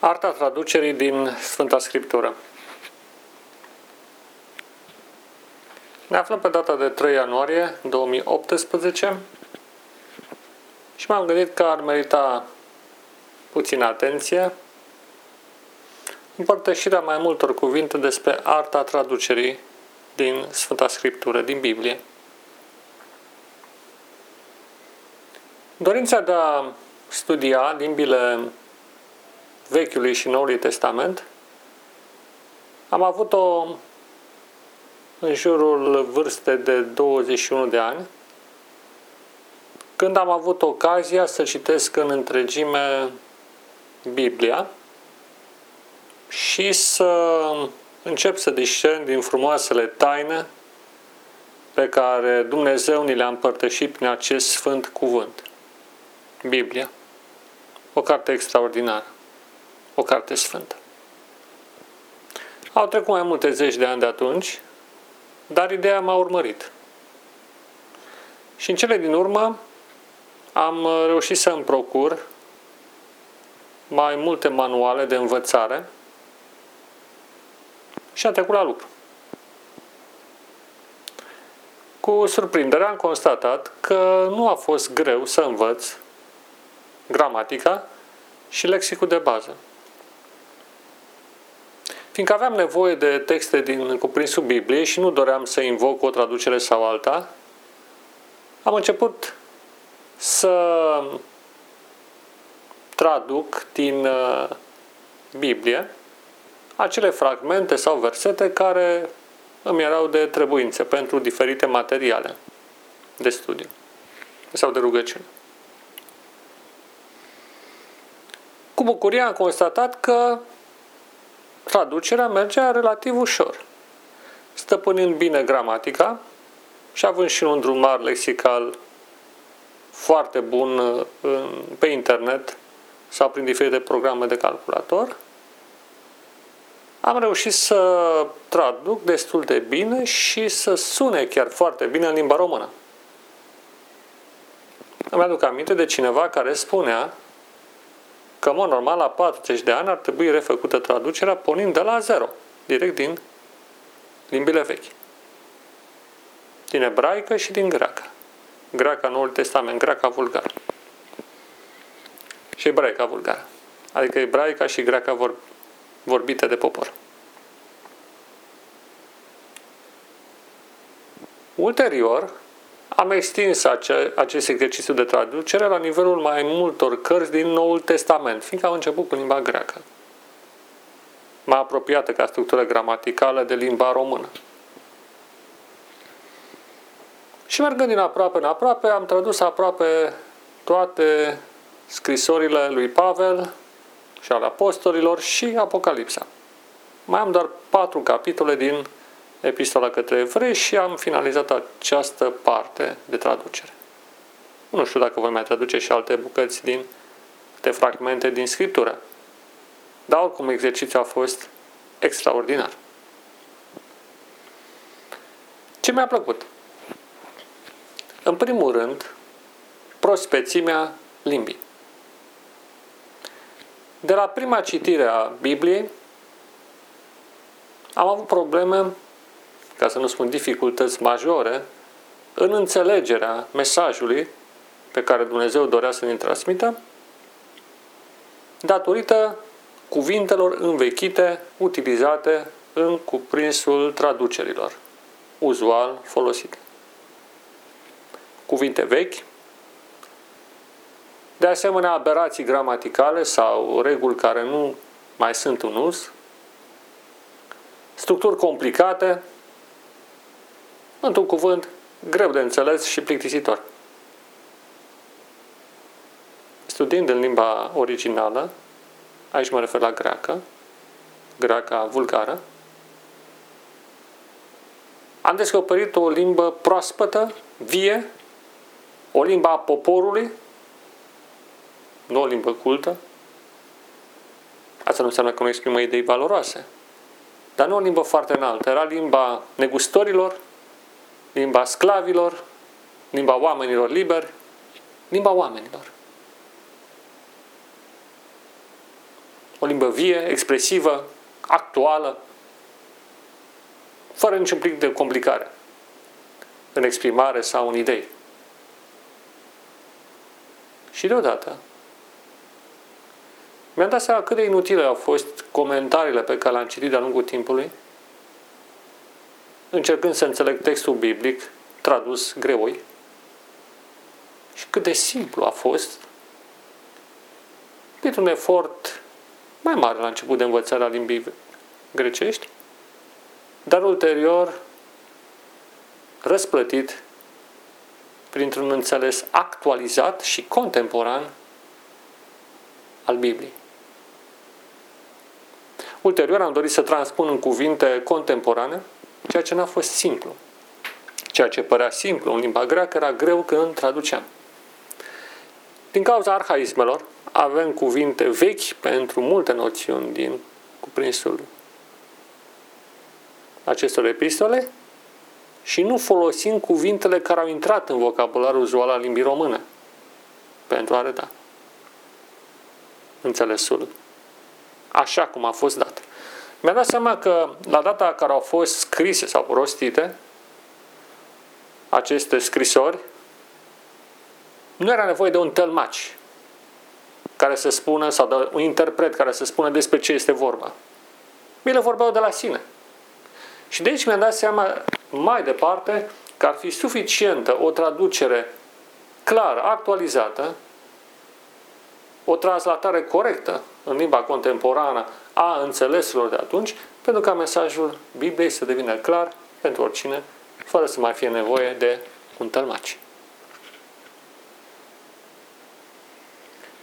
Arta traducerii din Sfânta Scriptură Ne aflăm pe data de 3 ianuarie 2018 și m-am gândit că ar merita puțină atenție împărtășirea mai multor cuvinte despre arta traducerii din Sfânta Scriptură, din Biblie. Dorința de a studia limbile Vechiului și Noului Testament, am avut-o în jurul vârstei de 21 de ani, când am avut ocazia să citesc în întregime Biblia și să încep să discern din frumoasele taine pe care Dumnezeu ni le-a împărtășit prin acest sfânt cuvânt, Biblia. O carte extraordinară o carte sfântă. Au trecut mai multe zeci de ani de atunci, dar ideea m-a urmărit. Și în cele din urmă am reușit să îmi procur mai multe manuale de învățare și am trecut la lucru. Cu surprindere am constatat că nu a fost greu să învăț gramatica și lexicul de bază. Fiindcă aveam nevoie de texte din cuprinsul Bibliei și nu doream să invoc o traducere sau alta, am început să traduc din uh, Biblie acele fragmente sau versete care îmi erau de trebuință pentru diferite materiale de studiu sau de rugăciune. Cu bucurie am constatat că traducerea mergea relativ ușor. Stăpânind bine gramatica și având și un drumar lexical foarte bun uh, pe internet sau prin diferite programe de calculator, am reușit să traduc destul de bine și să sune chiar foarte bine în limba română. Îmi aduc aminte de cineva care spunea că, mă, normal, la 40 de ani ar trebui refăcută traducerea pornind de la zero, direct din limbile vechi. Din ebraică și din greacă. Greaca Noul Testament, greaca vulgară. Și ebraica vulgară. Adică ebraica și greaca vor, vorbite de popor. Ulterior, am extins ace- acest exercițiu de traducere la nivelul mai multor cărți din Noul Testament, fiindcă am început cu limba greacă. Mai apropiată ca structură gramaticală de limba română. Și mergând din aproape în aproape, am tradus aproape toate scrisorile lui Pavel și ale apostolilor și Apocalipsa. Mai am doar patru capitole din epistola către evrei și am finalizat această parte de traducere. Nu știu dacă voi mai traduce și alte bucăți din de fragmente din Scriptură. Dar oricum exercițiul a fost extraordinar. Ce mi-a plăcut? În primul rând, prospețimea limbii. De la prima citire a Bibliei, am avut probleme ca să nu spun dificultăți majore, în înțelegerea mesajului pe care Dumnezeu dorea să ne transmită, datorită cuvintelor învechite utilizate în cuprinsul traducerilor, uzual folosite. Cuvinte vechi, de asemenea aberații gramaticale sau reguli care nu mai sunt în uz, structuri complicate, într-un cuvânt greu de înțeles și plictisitor. Studiind în limba originală, aici mă refer la greacă, greaca vulgară, am descoperit o limbă proaspătă, vie, o limbă a poporului, nu o limbă cultă. Asta nu înseamnă că nu exprimă idei valoroase, dar nu o limbă foarte înaltă. Era limba negustorilor, limba sclavilor, limba oamenilor liberi, limba oamenilor. o limbă vie, expresivă, actuală, fără niciun plic de complicare în exprimare sau în idei. Și deodată mi-am dat seama cât de inutile au fost comentariile pe care le-am citit de-a lungul timpului, încercând să înțeleg textul biblic tradus greoi, și cât de simplu a fost printr-un efort mai mare la început de învățarea limbii grecești, dar ulterior răsplătit printr-un înțeles actualizat și contemporan al Bibliei. Ulterior am dorit să transpun în cuvinte contemporane ceea ce n-a fost simplu. Ceea ce părea simplu în limba greacă era greu când traduceam. Din cauza arhaismelor, avem cuvinte vechi pentru multe noțiuni din cuprinsul acestor epistole și nu folosim cuvintele care au intrat în vocabularul uzual al limbii române pentru a reda înțelesul așa cum a fost dat. Mi-am dat seama că la data care au fost scrise sau rostite aceste scrisori, nu era nevoie de un tălmaci care să spună, sau de un interpret care să spună despre ce este vorba. Ele vorbeau de la sine. Și de aici mi-am dat seama mai departe că ar fi suficientă o traducere clară, actualizată, o translatare corectă în limba contemporană a înțelesurilor de atunci, pentru ca mesajul Bibliei să devină clar pentru oricine, fără să mai fie nevoie de un tălmaci.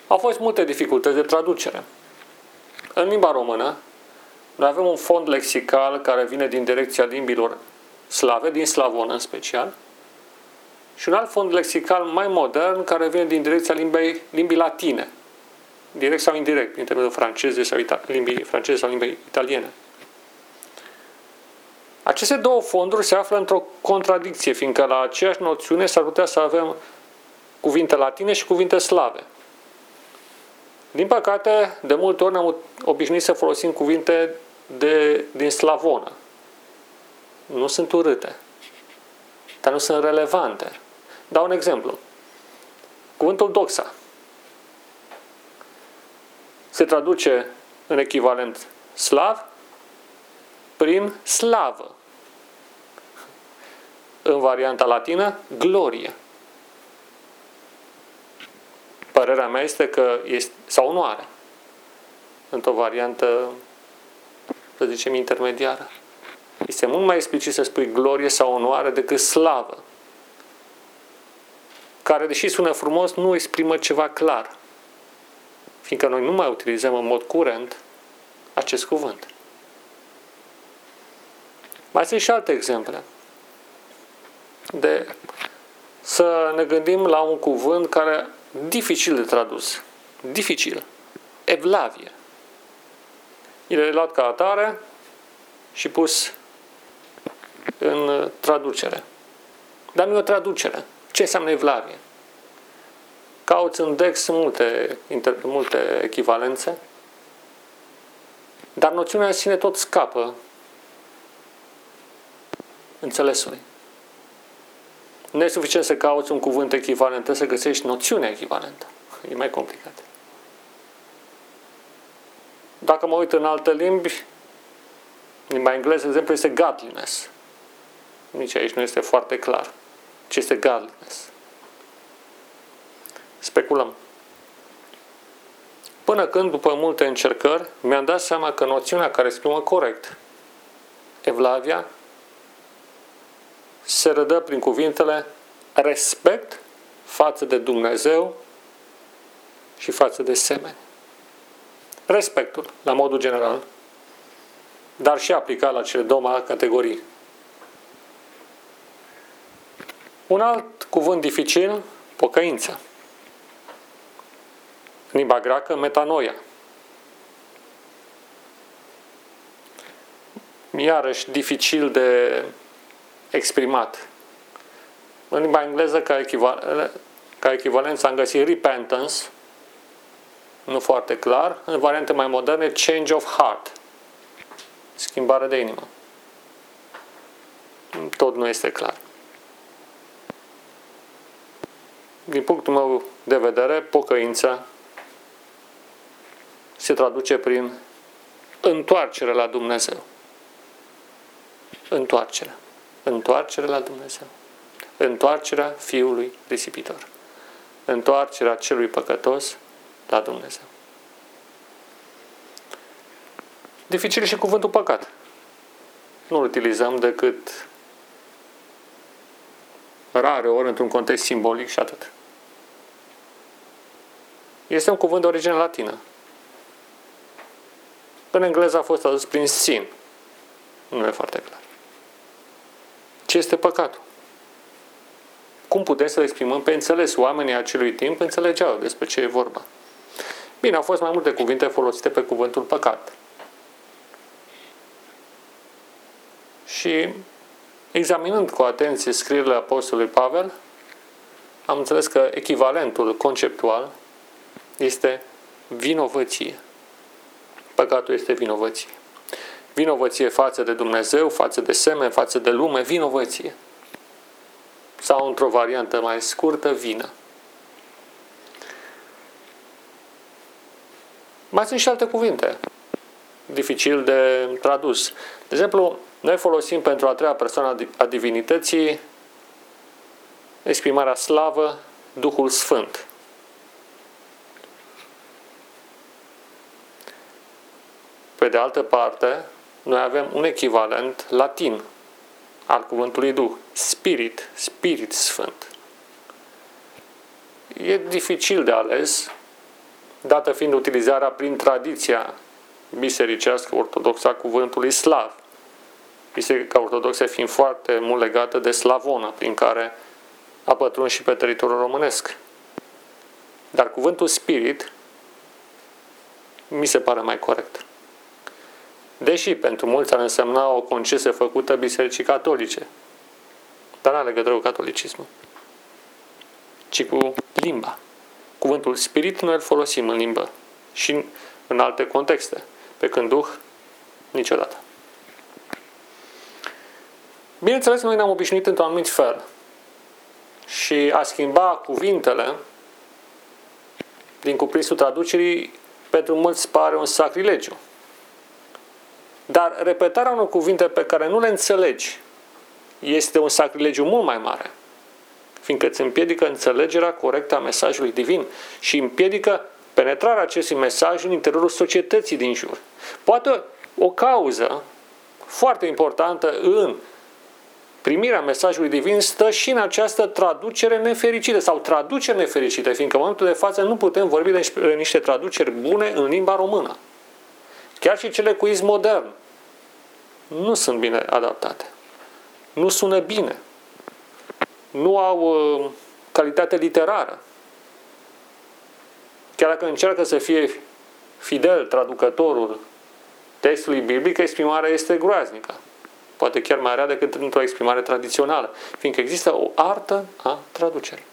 Au fost multe dificultăți de traducere. În limba română, noi avem un fond lexical care vine din direcția limbilor slave, din slavonă în special, și un alt fond lexical mai modern care vine din direcția limbii, limbii latine, direct sau indirect, prin intermediul franceze sau limbii franceze sau limbii italiene. Aceste două fonduri se află într-o contradicție, fiindcă la aceeași noțiune s-ar putea să avem cuvinte latine și cuvinte slave. Din păcate, de multe ori ne-am obișnuit să folosim cuvinte de, din slavonă. Nu sunt urâte, dar nu sunt relevante. Dau un exemplu. Cuvântul doxa se traduce în echivalent slav prin slavă. În varianta latină, glorie. Părerea mea este că este, sau nu are. Într-o variantă, să zicem, intermediară. Este mult mai explicit să spui glorie sau onoare decât slavă. Care, deși sună frumos, nu exprimă ceva clar fiindcă noi nu mai utilizăm în mod curent acest cuvânt. Mai sunt și alte exemple. De să ne gândim la un cuvânt care dificil de tradus. Dificil. Evlavie. El e luat ca atare și pus în traducere. Dar nu e o traducere. Ce înseamnă evlavie? Cauți în Dex multe, multe echivalențe, dar noțiunea în sine tot scapă înțelesului. Nu e suficient să cauți un cuvânt echivalent, trebuie să găsești noțiunea echivalentă. E mai complicat. Dacă mă uit în alte limbi, limba engleză, de exemplu, este godliness. Nici aici nu este foarte clar ce este godliness speculăm. Până când, după multe încercări, mi-am dat seama că noțiunea care exprimă corect Evlavia se rădă prin cuvintele respect față de Dumnezeu și față de semeni. Respectul, la modul general, dar și aplicat la cele două categorii. Un alt cuvânt dificil, pocăința limba greacă, metanoia. Iarăși dificil de exprimat. În limba engleză, ca, echival- ca echivalență, am găsit repentance, nu foarte clar. În variante mai moderne, change of heart. Schimbare de inimă. Tot nu este clar. Din punctul meu de vedere, pocăința se traduce prin întoarcere la Dumnezeu. Întoarcere. Întoarcere la Dumnezeu. Întoarcerea fiului risipitor. Întoarcerea celui păcătos la Dumnezeu. Dificil și cuvântul păcat. Nu-l utilizăm decât rare ori într-un context simbolic și atât. Este un cuvânt de origine latină. În engleză a fost tradus prin sin. Nu e foarte clar. Ce este păcatul? Cum putem să exprimăm pe înțeles? Oamenii acelui timp înțelegeau despre ce e vorba. Bine, au fost mai multe cuvinte folosite pe cuvântul păcat. Și examinând cu atenție scrierile Apostolului Pavel, am înțeles că echivalentul conceptual este vinovăție. Păcatul este vinovăție. Vinovăție față de Dumnezeu, față de semen, față de lume, vinovăție. Sau, într-o variantă mai scurtă, vină. Mai sunt și alte cuvinte, dificil de tradus. De exemplu, noi folosim pentru a treia persoană a divinității exprimarea slavă, Duhul Sfânt. Pe de altă parte, noi avem un echivalent latin al cuvântului Duh, Spirit, Spirit Sfânt. E dificil de ales, dată fiind utilizarea prin tradiția bisericească ortodoxă a cuvântului slav. Biserica ortodoxă fiind foarte mult legată de slavonă, prin care a pătruns și pe teritoriul românesc. Dar cuvântul spirit mi se pare mai corect. Deși pentru mulți ar însemna o concesie făcută bisericii catolice, dar nu are legătură cu catolicismul, ci cu limba. Cuvântul spirit noi îl folosim în limbă și în alte contexte, pe când Duh niciodată. Bineînțeles, noi ne-am obișnuit într-un anumit fel și a schimba cuvintele din cuprinsul traducerii pentru mulți pare un sacrilegiu. Dar repetarea unor cuvinte pe care nu le înțelegi este un sacrilegiu mult mai mare, fiindcă îți împiedică înțelegerea corectă a mesajului divin și împiedică penetrarea acestui mesaj în interiorul societății din jur. Poate o cauză foarte importantă în primirea mesajului divin stă și în această traducere nefericită sau traducere nefericită, fiindcă în momentul de față nu putem vorbi de niște traduceri bune în limba română. Chiar și cele cu izm modern nu sunt bine adaptate. Nu sună bine. Nu au uh, calitate literară. Chiar dacă încearcă să fie fidel traducătorul textului biblic, exprimarea este groaznică. Poate chiar mai rea decât într-o exprimare tradițională, fiindcă există o artă a traducerii.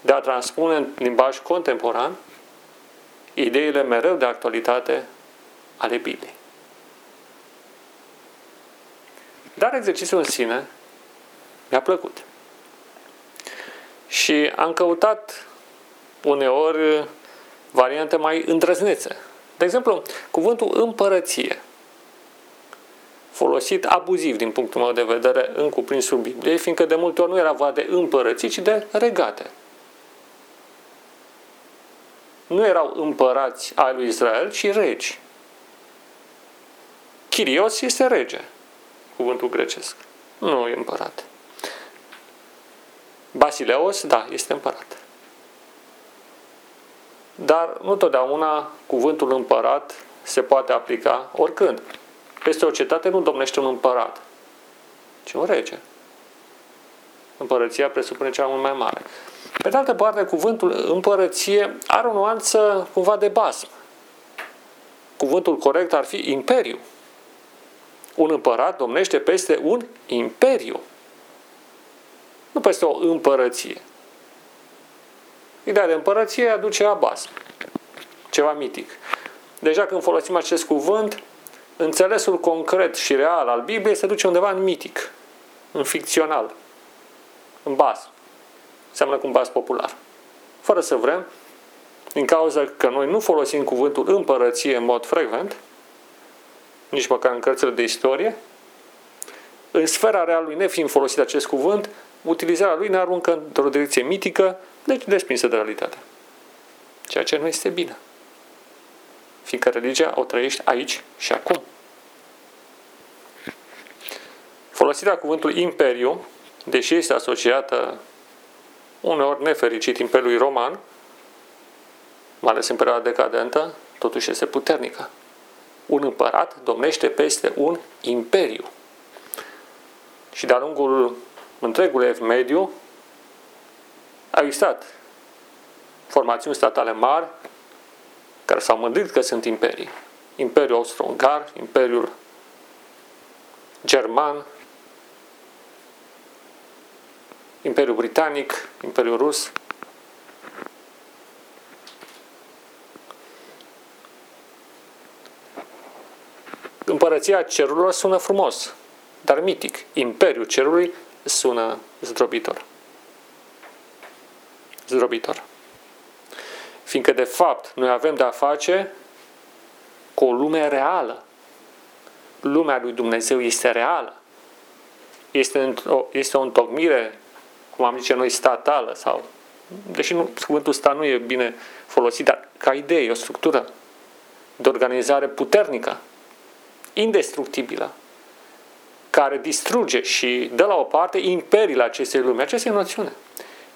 De a transpune în limbaj contemporan ideile mereu de actualitate ale Bibliei. Dar exercițiul în sine mi-a plăcut. Și am căutat uneori variante mai îndrăznețe. De exemplu, cuvântul împărăție, folosit abuziv din punctul meu de vedere în cuprinsul Bibliei, fiindcă de multe ori nu era vorba de împărății, ci de regate. Nu erau împărați ai lui Israel, ci regi. Chirios este rege, cuvântul grecesc. Nu e împărat. Basileos, da, este împărat. Dar nu totdeauna cuvântul împărat se poate aplica oricând. Peste o cetate nu domnește un împărat, ci un rege. Împărăția presupune cea mult mai mare. Pe de altă parte, cuvântul împărăție are o nuanță cumva de basm. Cuvântul corect ar fi imperiu. Un împărat domnește peste un imperiu. Nu peste o împărăție. Ideea de împărăție aduce abasm. ceva mitic. Deja când folosim acest cuvânt, înțelesul concret și real al Bibliei se duce undeva în mitic, în ficțional, în baz. Înseamnă cu un baz popular. Fără să vrem, din cauza că noi nu folosim cuvântul împărăție în mod frecvent, nici măcar în cărțile de istorie, în sfera realului, nefiind folosit acest cuvânt, utilizarea lui ne aruncă într-o direcție mitică, deci desprinsă de realitate. Ceea ce nu este bine. Fiindcă religia o trăiești aici și acum. Folosirea cuvântului imperiu, deși este asociată uneori nefericit Imperiului Roman, mai ales în perioada decadentă, totuși este puternică. Un împărat domnește peste un imperiu. Și de-a lungul întregului ev mediu a existat formațiuni statale mari care s-au mândrit că sunt imperii. Imperiul Austro-Ungar, Imperiul German, Imperiul Britanic, Imperiul Rus. Împărăția cerurilor sună frumos, dar mitic. Imperiul cerului sună zdrobitor. Zdrobitor. Fiindcă, de fapt, noi avem de-a face cu o lume reală. Lumea lui Dumnezeu este reală. Este, o, este o întocmire, cum am zice noi, statală sau deși nu, cuvântul ăsta nu e bine folosit, dar ca idee, o structură de organizare puternică, indestructibilă, care distruge și dă la o parte imperiile acestei lumi. Aceasta e noțiune.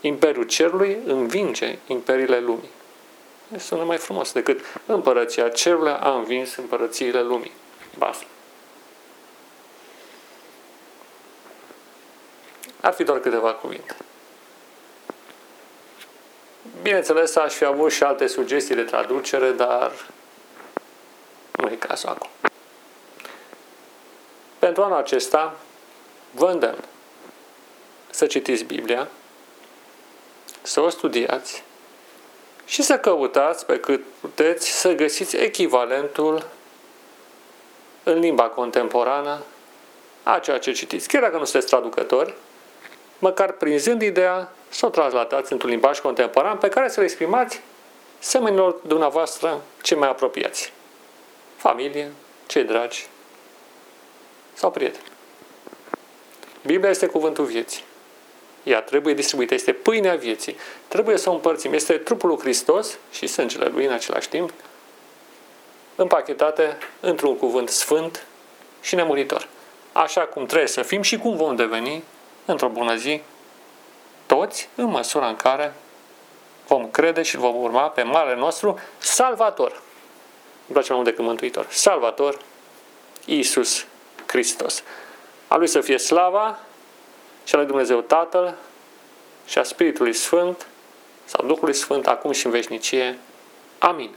Imperiul cerului învinge imperiile lumii. Sună mai frumos decât împărăția cerului a învins împărățiile lumii. Basta. Ar fi doar câteva cuvinte. Bineînțeles, aș fi avut și alte sugestii de traducere, dar nu e cazul acum. Pentru anul acesta, vă îndemn să citiți Biblia, să o studiați și să căutați pe cât puteți să găsiți echivalentul în limba contemporană a ceea ce citiți. Chiar dacă nu sunteți traducători, măcar prinzând ideea, să o translatați într-un limbaj contemporan pe care să-l exprimați semenilor dumneavoastră cei mai apropiați. Familie, cei dragi sau prieteni. Biblia este cuvântul vieții. Ea trebuie distribuită, este pâinea vieții. Trebuie să o împărțim. Este trupul lui Hristos și sângele lui în același timp, împachetate într-un cuvânt sfânt și nemuritor. Așa cum trebuie să fim și cum vom deveni într-o bună zi, toți în măsura în care vom crede și vom urma pe marele nostru Salvator. Îmi place mai mult decât Mântuitor. Salvator, Iisus Hristos. A Lui să fie slava și a Lui Dumnezeu Tatăl și a Spiritului Sfânt sau Duhului Sfânt acum și în veșnicie. Amin.